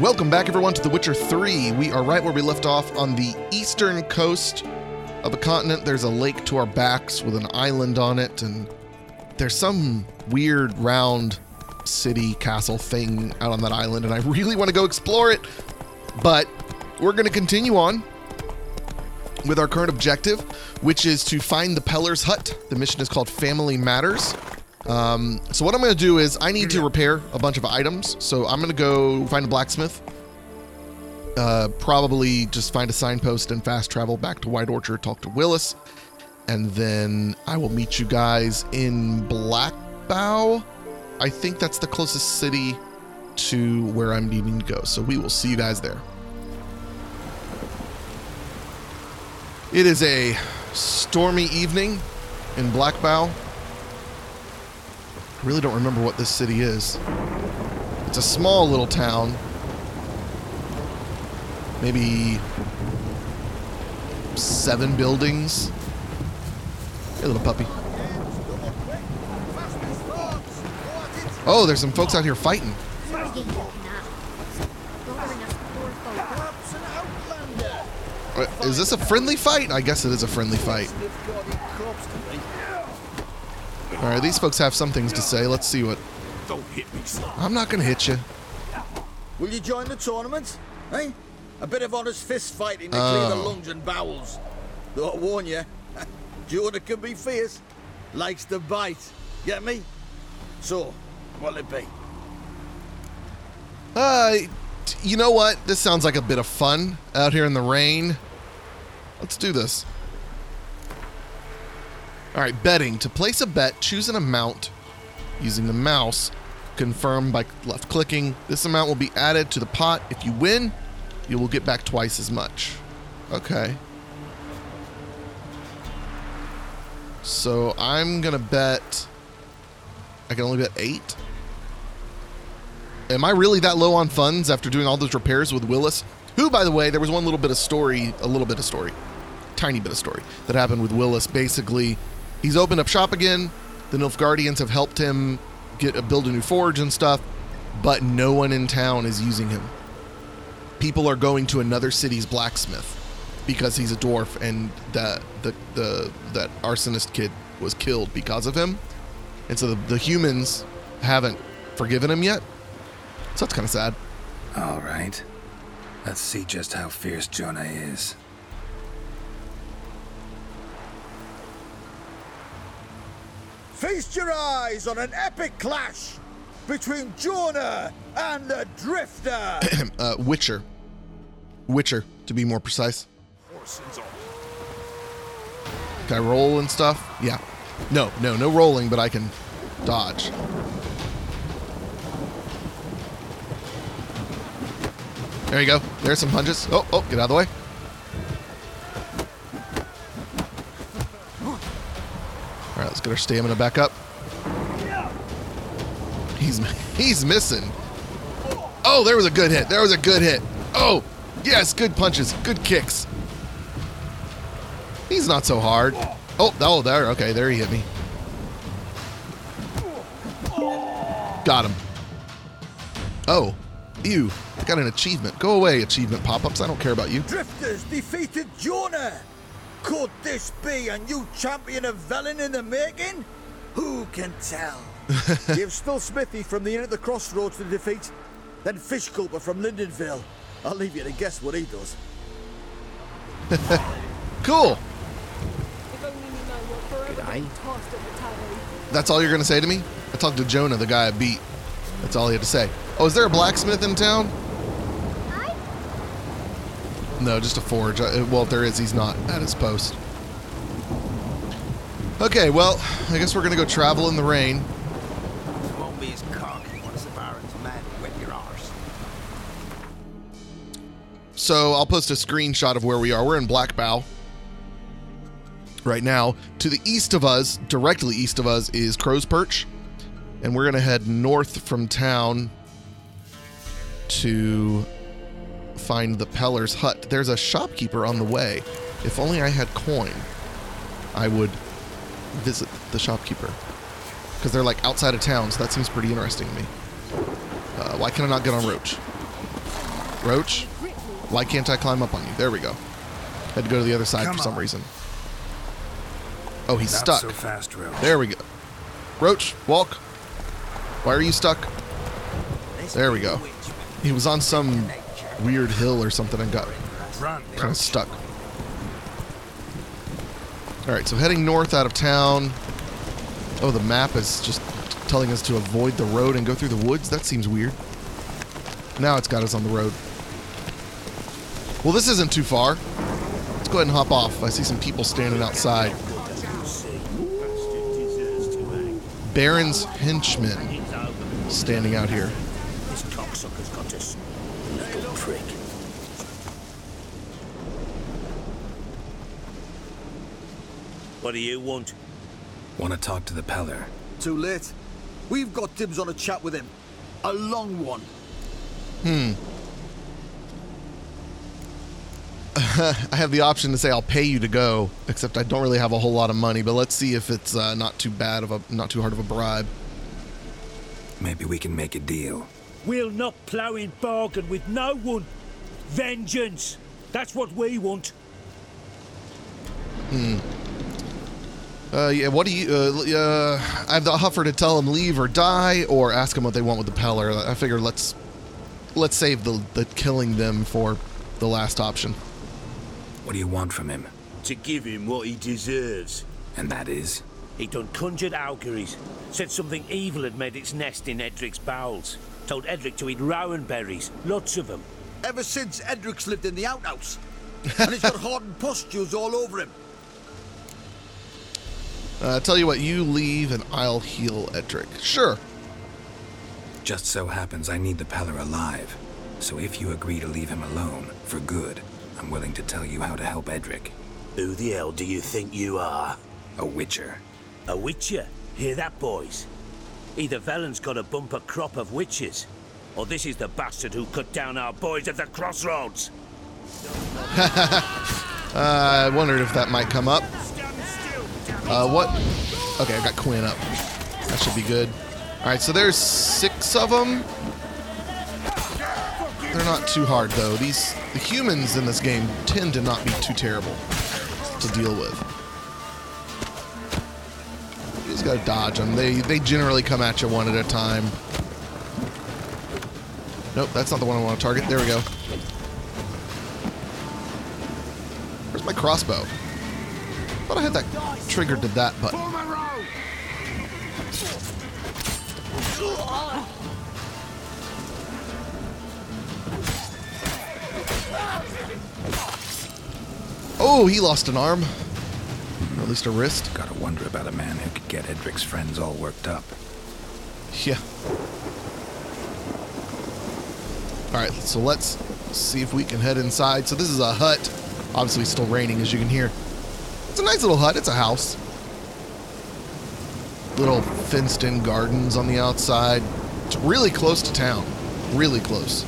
Welcome back, everyone, to The Witcher 3. We are right where we left off on the eastern coast of a continent. There's a lake to our backs with an island on it, and there's some weird round city castle thing out on that island, and I really want to go explore it. But we're going to continue on with our current objective, which is to find the Peller's Hut. The mission is called Family Matters. Um, so what I'm going to do is I need to repair a bunch of items. So I'm going to go find a blacksmith. Uh, probably just find a signpost and fast travel back to White Orchard, talk to Willis, and then I will meet you guys in Blackbough. I think that's the closest city to where I'm needing to go. So we will see you guys there. It is a stormy evening in Blackbough. I really don't remember what this city is. It's a small little town. Maybe seven buildings. Hey, little puppy. Oh, there's some folks out here fighting. Uh, Is this a friendly fight? I guess it is a friendly fight. All right, these folks have some things to say. Let's see what. Don't hit me, son. I'm not going to hit you. Will you join the tournament? Eh? A bit of honest fist fighting to clear the Oh. lungs and bowels. Though I warn you, Jordan can be fierce. Likes to bite. Get me? So, what'll it be? Uh, you know what? This sounds like a bit of fun out here in the rain. Let's do this. All right, betting. To place a bet, choose an amount using the mouse. Confirm by left clicking. This amount will be added to the pot. If you win, you will get back twice as much. Okay. So I'm going to bet. I can only bet eight. Am I really that low on funds after doing all those repairs with Willis? Who, by the way, there was one little bit of story, a little bit of story, tiny bit of story that happened with Willis. Basically, he's opened up shop again. The Nilfgaardians have helped him get a build a new forge and stuff, but no one in town is using him. People are going to another city's blacksmith because he's a dwarf and that the the that arsonist kid was killed because of him. And so the, the humans haven't forgiven him yet. So that's kind of sad. All right. Let's see just how fierce Jonah is. Feast your eyes on an epic clash between Jonah and the Drifter. uh, Witcher. Witcher, to be more precise. Horsens. Can I roll and stuff? Yeah. No, no, no rolling, but I can dodge. There you go. There's some punches. Oh, oh, get out of the way. All right, let's get our stamina back up. He's he's missing. Oh, there was a good hit. There was a good hit. Oh, yes, good punches, good kicks. He's not so hard. Oh, oh, there. Okay, there he hit me. Got him. Oh, ew. I got an achievement. Go away, achievement pop-ups. I don't care about you. Drifters defeated Jonah. Could this be a new champion of Velen in the making? Who can tell? Give still Smithy from the inn at the crossroads to defeat, then Fish Culper from Lindenvale. I'll leave you to guess what he does. Cool. G'day. That's all you're gonna say to me? I talked to Jonah, the guy I beat. That's all he had to say. Oh, is there a blacksmith in town? No, just a forge. Uh, Well, if there is, he's not at his post. Okay, well, I guess we're gonna go travel in the rain. Won't be as cocky once the Baron's man whip your arse. So I'll post a screenshot of where we are. We're in Blackbough right now. To the east of us, directly east of us, is Crow's Perch. And we're going to head north from town to find the Peller's Hut. There's a shopkeeper on the way. If only I had coin, I would visit the shopkeeper. Because they're like outside of town, so that seems pretty interesting to me. Uh, why can I not get on Roach? Roach, why can't I climb up on you? There we go. Had to go to the other side Come for some on. reason. Oh, he's Not stuck. so fast. There we go. Roach, walk. Why are you stuck? There we go. He was on some weird hill or something and got kind of stuck. All right, so heading north out of town. Oh, the map is just telling us to avoid the road and go through the woods. That seems weird. Now it's got us on the road. Well, this isn't too far. Let's go ahead and hop off. I see some people standing outside. Baron's henchmen standing out here. This cocksucker's got us. Little prick. What do you want? Want to talk to the Peller? Too late. We've got dibs on a chat with him. A long one. Hmm. I have the option to say I'll pay you to go, except I don't really have a whole lot of money. But let's see if it's uh, not too bad of a, not too hard of a bribe. Maybe we can make a deal. We'll not plough in bargain with no one. Vengeance. That's what we want. Uh, yeah. What do you? Uh, uh, I have the offer to tell them leave or die, or ask them what they want with the Peller. I figure let's let's save the the killing them for the last option. What do you want from him? To give him what he deserves. And that is? He done conjured auguries. Said something evil had made its nest in Edric's bowels. Told Edric to eat rowan berries. Lots of them. Ever since Edric's lived in the outhouse. and he's got hardened pustules all over him. Uh, tell you what, you leave and I'll heal Edric. Sure. Just so happens I need the Peller alive. So if you agree to leave him alone, for good, I'm willing to tell you how to help Edric. Who the hell do you think you are? A Witcher. A witcher? Hear that, boys? Either Velen's got a bumper crop of witches, or this is the bastard who cut down our boys at the crossroads. Uh, I wondered if that might come up. Uh, what? Okay, I got Quen up. That should be good. All right, so there's six of them. They're not too hard though. These the humans in this game tend to not be too terrible to deal with. Just gotta dodge them. They they generally come at you one at a time. Nope, that's not the one I want to target. There we go. Where's my crossbow? thought I had that triggered to that button. Oh, he lost an arm. At least a wrist. Gotta wonder about a man who could get Edric's friends all worked up. Yeah. Alright, so let's see if we can head inside. So this is a hut. Obviously still raining as you can hear. It's a nice little hut. It's a house. Little fenced in gardens on the outside. It's really close to town. Really close.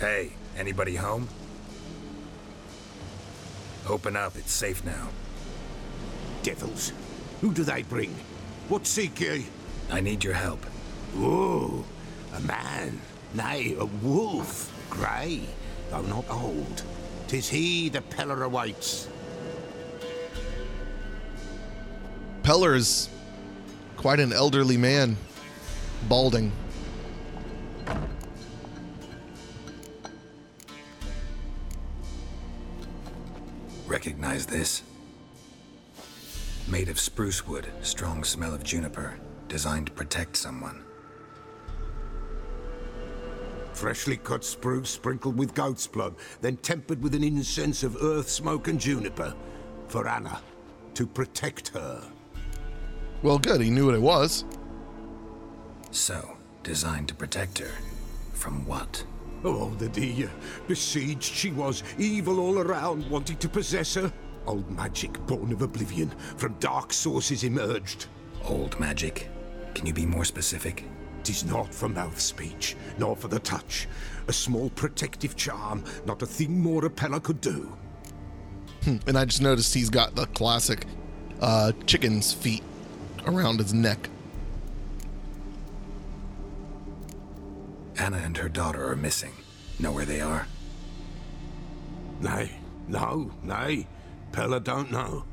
Hey, anybody home? Open up, it's safe now. Devils. Who do they bring? What seek ye? I need your help. Oh, a man. Nay, a wolf. Grey, though not old. Tis he the Peller awaits. Peller is quite an elderly man. Balding. Recognize this? Made of spruce wood, strong smell of juniper, designed to protect someone. Freshly cut spruce sprinkled with goat's blood, then tempered with an incense of earth, smoke, and juniper. For Anna, to protect her. Well, good. He knew what it was. So, designed to protect her. From what? Oh, the dear. Uh, besieged she was, evil all around, wanting to possess her. Old magic born of oblivion, from dark sources emerged. Old magic? Can you be more specific? Tis not for mouth speech, nor for the touch. A small protective charm, not a thing more Peller could do. Hmm, and I just noticed he's got the classic uh, chicken's feet around his neck. Anna and her daughter are missing. Know where they are? Nay, no, nay. Peller don't know.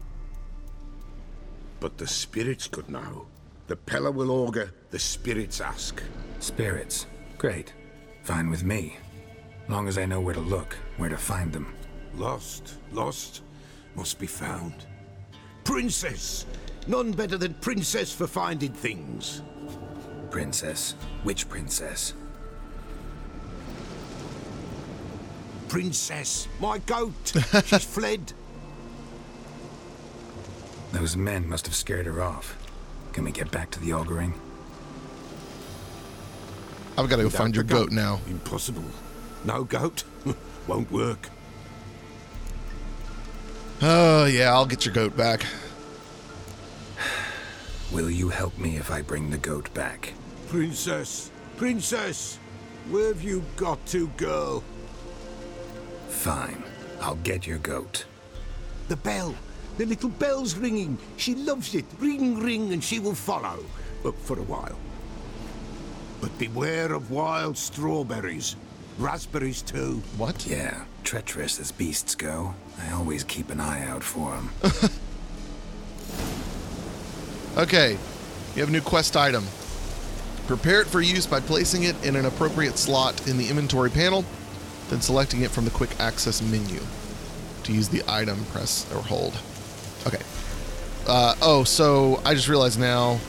But the spirits could know. The Peller will augur, the spirits ask. Spirits. Great. Fine with me. Long as I know where to look, where to find them. Lost, lost, must be found. Princess! None better than Princess for finding things. Princess. Which princess? Princess, my goat! She's fled. Those men must have scared her off. Can we get back to the auguring? I've got to go Without find your the goat now. Impossible. No goat? Won't work. Oh, yeah, I'll get your goat back. Will you help me if I bring the goat back? Princess! Princess! Where have you got to, girl? Fine. I'll get your goat. The bell! The little bell's ringing. She loves it. Ring, ring, and she will follow. But for a while. But beware of wild strawberries. Raspberries, too. What? Yeah, treacherous as beasts go. I always keep an eye out for them. Okay, you have a new quest item. Prepare it for use by placing it in an appropriate slot in the inventory panel, then selecting it from the quick access menu. To use the item, press or hold. Okay. Uh, oh, so I just realized now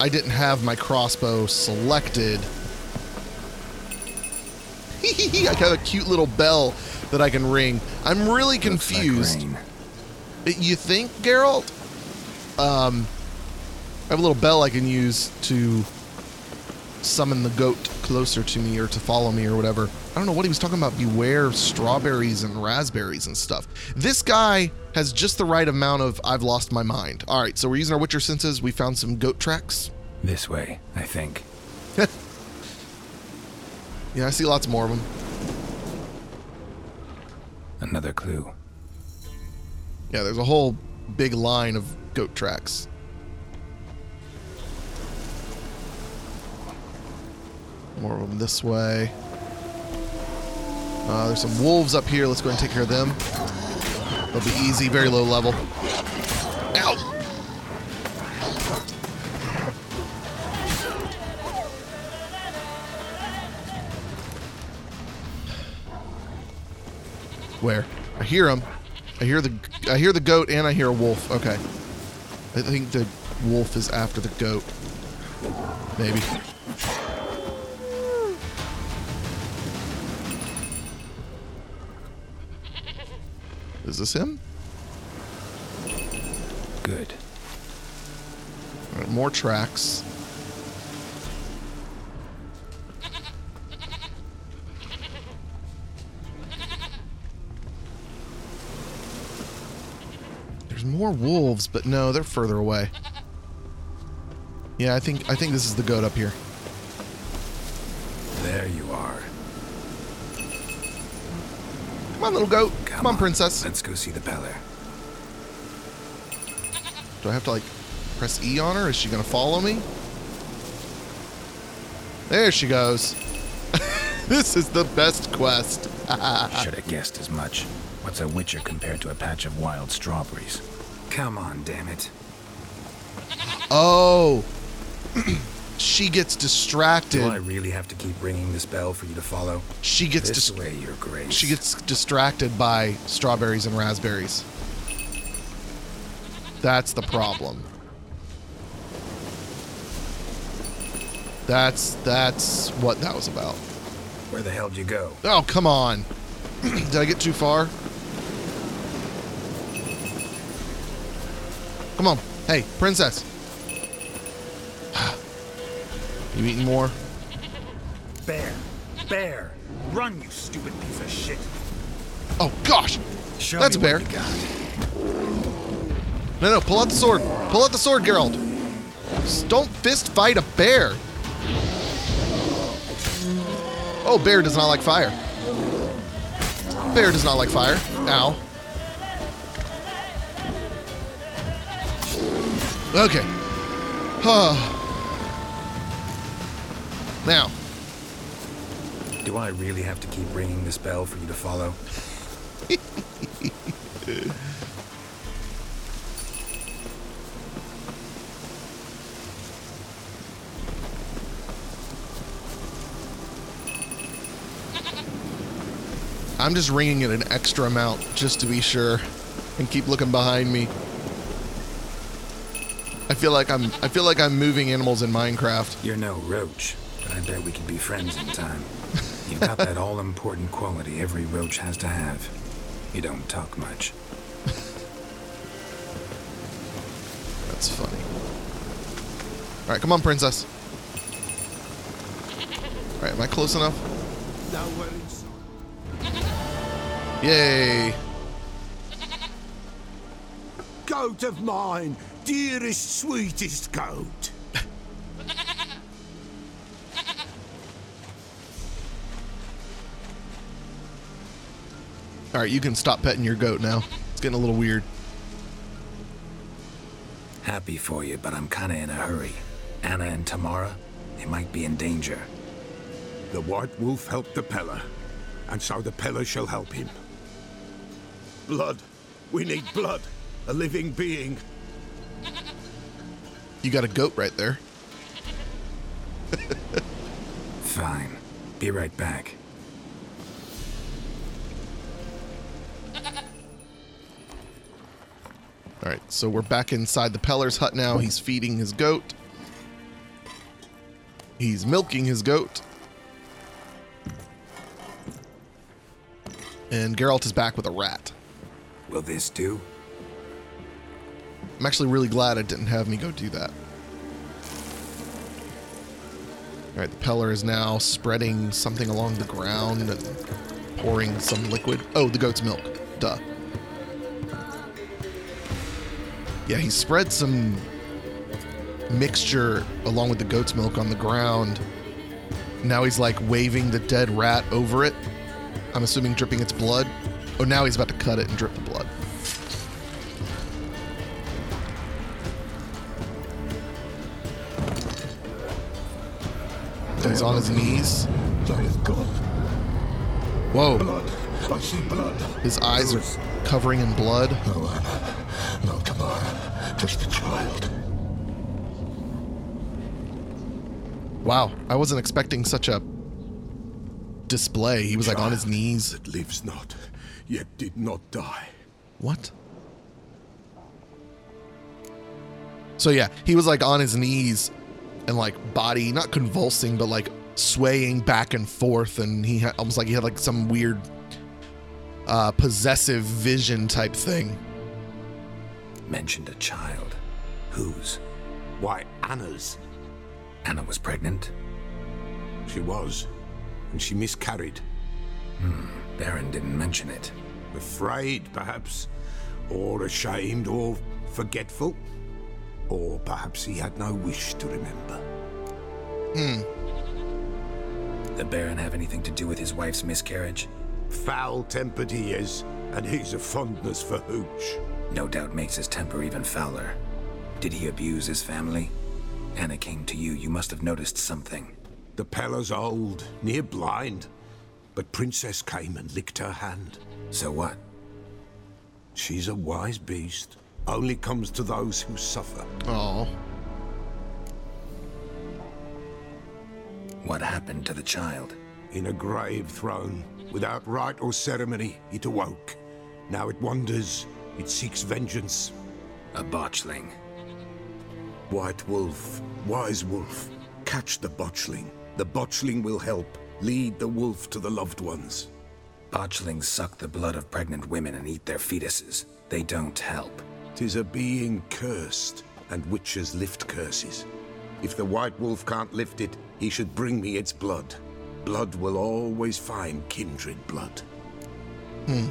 I didn't have my crossbow selected. I have a cute little bell that I can ring. I'm really Looks like confused. You think, Geralt? Um, I have a little bell I can use to summon the goat closer to me or to follow me or whatever. I don't know what he was talking about. Beware strawberries and raspberries and stuff. This guy has just the right amount of I've lost my mind. All right, so we're using our Witcher senses. We found some goat tracks. This way, I think. Yeah, I see lots more of them. Another clue. Yeah, there's a whole big line of goat tracks. More of them this way. Uh, there's some wolves up here. Let's go and take care of them. They'll be easy, very low level. Ow! Where? I hear him. I hear the I hear the goat and I hear a wolf. Okay. I think the wolf is after the goat. Maybe. Is this him? Good. Right, more tracks. There's more wolves, but no, they're further away. Yeah, I think I think this is the goat up here. There you are. Come on, little goat. Come, on, princess. Let's go see the Peller. Do I have to like press E on her? Is she gonna follow me? There she goes. this is the best quest. Should have guessed as much. What's a witcher compared to a patch of wild strawberries? Come on, damn it. Oh. she gets distracted. Do I really have to keep ringing this bell for you to follow? She gets this dis- way, your grace. she gets distracted by strawberries and raspberries. That's the problem. That's that's what that was about. Where the hell'd you go? Oh, come on. Did I get too far? Come on. Hey, princess. You eating more? Bear! Bear! Run, you stupid piece of shit! Oh, gosh. Show That's a bear. what you got. No, no, pull out the sword. Pull out the sword, Geralt. S- Don't fist fight a bear. Oh, bear does not like fire. Bear does not like fire. Ow. Okay. Ah. Now, Do I really have to keep ringing this bell for you to follow? I'm just ringing it an extra amount just to be sure and keep looking behind me. I feel like I'm I feel like I'm moving animals in Minecraft. You're no roach, I bet we could be friends in time. You've got that all important quality every roach has to have. You don't talk much. That's funny. All right, come on, princess. All right, am I close enough? Nowhere inside. Yay! Goat of mine, dearest, sweetest goat. All right, you can stop petting your goat now. It's getting a little weird. Happy for you, but I'm kinda in a hurry. Anna and Tamara, they might be in danger. The White Wolf helped the Peller, and so the Peller shall help him. Blood. We need blood. A living being. You got a goat right there. Fine. Be right back. All right, so we're back inside the Peller's hut now. He's feeding his goat. He's milking his goat. And Geralt is back with a rat. Will this do? I'm actually really glad it didn't have me go do that. All right, the Peller is now spreading something along the ground and pouring some liquid. Oh, the goat's milk. Duh. Yeah, he spread some mixture along with the goat's milk on the ground. Now he's like waving the dead rat over it. I'm assuming dripping its blood. Oh, now he's about to cut it and drip the blood. He's on his knees. God. Whoa. Blood. I see blood. His eyes are covering in blood. No, Anna. No, Tamara. Just a child. Wow. I wasn't expecting such a display. He was like on his knees. That lives not, yet did not die. What? So yeah, he was like on his knees and like body not convulsing but like swaying back and forth and he had almost like he had like some weird uh possessive vision type thing. Mentioned a child. Whose? Why, Anna's. Anna was pregnant? She was, and she miscarried. Baron didn't mention it. Afraid, perhaps, or ashamed, or forgetful. Or perhaps he had no wish to remember. Hmm. The Baron have anything to do with his wife's miscarriage? Foul tempered he is, and he's a fondness for hooch. No doubt makes his temper even fouler. Did he abuse his family? Anna came to you. You must have noticed something. The Peller's old, near blind, but Princess came and licked her hand. So what? She's a wise beast, only comes to those who suffer. Oh. What happened to the child? In a grave thrown, without rite or ceremony, it awoke. Now it wanders, it seeks vengeance. A botchling. White Wolf, Wise Wolf, catch the botchling. The botchling will help. Lead the wolf to the loved ones. Botchlings suck the blood of pregnant women and eat their fetuses. They don't help. Tis a being cursed, and witches lift curses. If the White Wolf can't lift it, he should bring me its blood. Blood will always find kindred blood. Hmm.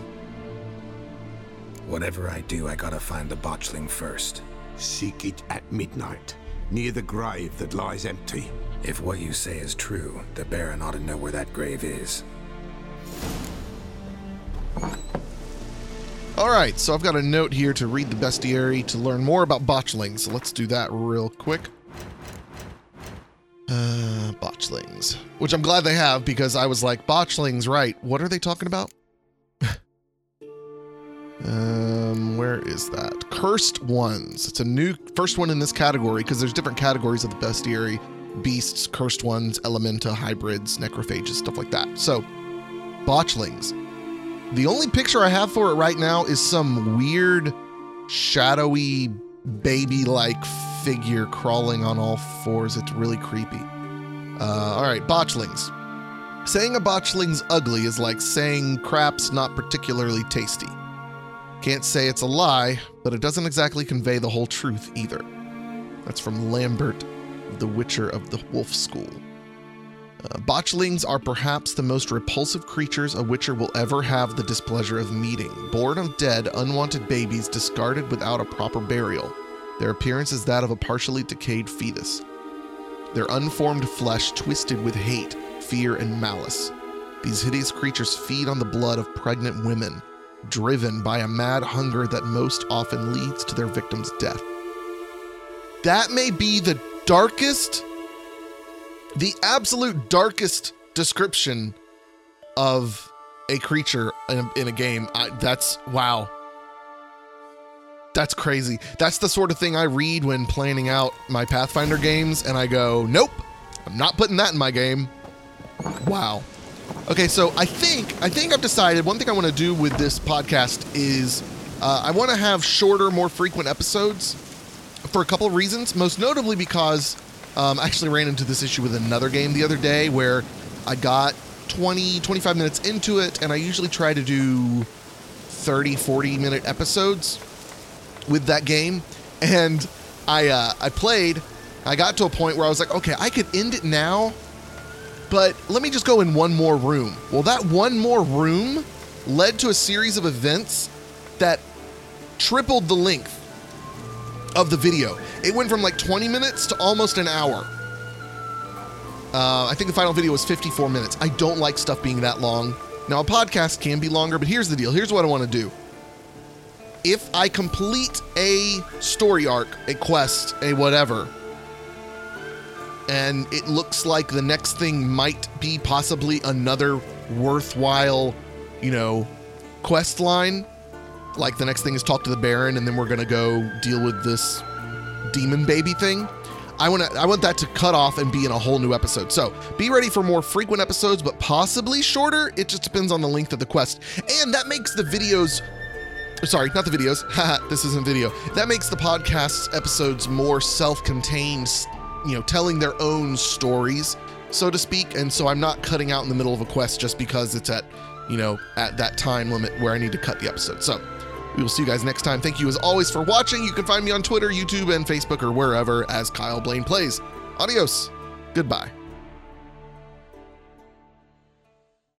Whatever I do, I gotta find the botchling first. Seek it at midnight, near the grave that lies empty. If what you say is true, the Baron ought to know where that grave is. All right, so I've got a note here to read the bestiary to learn more about botchlings. So let's do that real quick. Uh, botchlings, which I'm glad they have because I was like, botchlings, right? What are they talking about? Um, where is that? Cursed ones. It's a new first one in this category because there's different categories of the bestiary beasts, cursed ones, elementa, hybrids, necrophages, stuff like that. So, botchlings. The only picture I have for it right now is some weird, shadowy, baby like figure crawling on all fours. It's really creepy. Uh, all right, botchlings. Saying a botchling's ugly is like saying crap's not particularly tasty. Can't say it's a lie, but it doesn't exactly convey the whole truth either. That's from Lambert, the Witcher of the Wolf School. Uh, botchlings are perhaps the most repulsive creatures a Witcher will ever have the displeasure of meeting. Born of dead, unwanted babies discarded without a proper burial. Their appearance is that of a partially decayed fetus. Their unformed flesh twisted with hate, fear, and malice. These hideous creatures feed on the blood of pregnant women, driven by a mad hunger that most often leads to their victim's death. That may be the darkest, the absolute darkest description of a creature in a, in a game. I, that's wow. That's crazy. That's the sort of thing I read when planning out my Pathfinder games, and I go, nope, I'm not putting that in my game. Wow. Okay, so I think I think I've decided one thing I want to do with this podcast is uh, I want to have shorter, more frequent episodes for a couple of reasons. Most notably because um, I actually ran into this issue with another game the other day where I got 20, 25 minutes into it, and I usually try to do 30, 40 minute episodes with that game. And I uh, I played. I got to a point where I was like, okay, I could end it now, but let me just go in one more room. Well, that one more room led to a series of events that tripled the length of the video. It went from like 20 minutes to almost an hour. Uh, I think the final video was 54 minutes. I don't like stuff being that long. Now, a podcast can be longer, but here's the deal. Here's what I want to do. If I complete a story arc, a quest, a whatever, and it looks like the next thing might be possibly another worthwhile, you know, quest line, like the next thing is talk to the Baron, and then we're gonna go deal with this demon baby thing. I want to I want that to cut off and be in a whole new episode. So be ready for more frequent episodes, but possibly shorter. It just depends on the length of the quest, and that makes the videos. Sorry, not the videos. This isn't video. That makes the podcast episodes more self-contained. You know, telling their own stories, so to speak. And so I'm not cutting out in the middle of a quest just because it's at, you know, at that time limit where I need to cut the episode. So we will see you guys next time. Thank you as always for watching. You can find me on Twitter, YouTube, and Facebook, or wherever as Kyle Blaine Plays. Adios. Goodbye.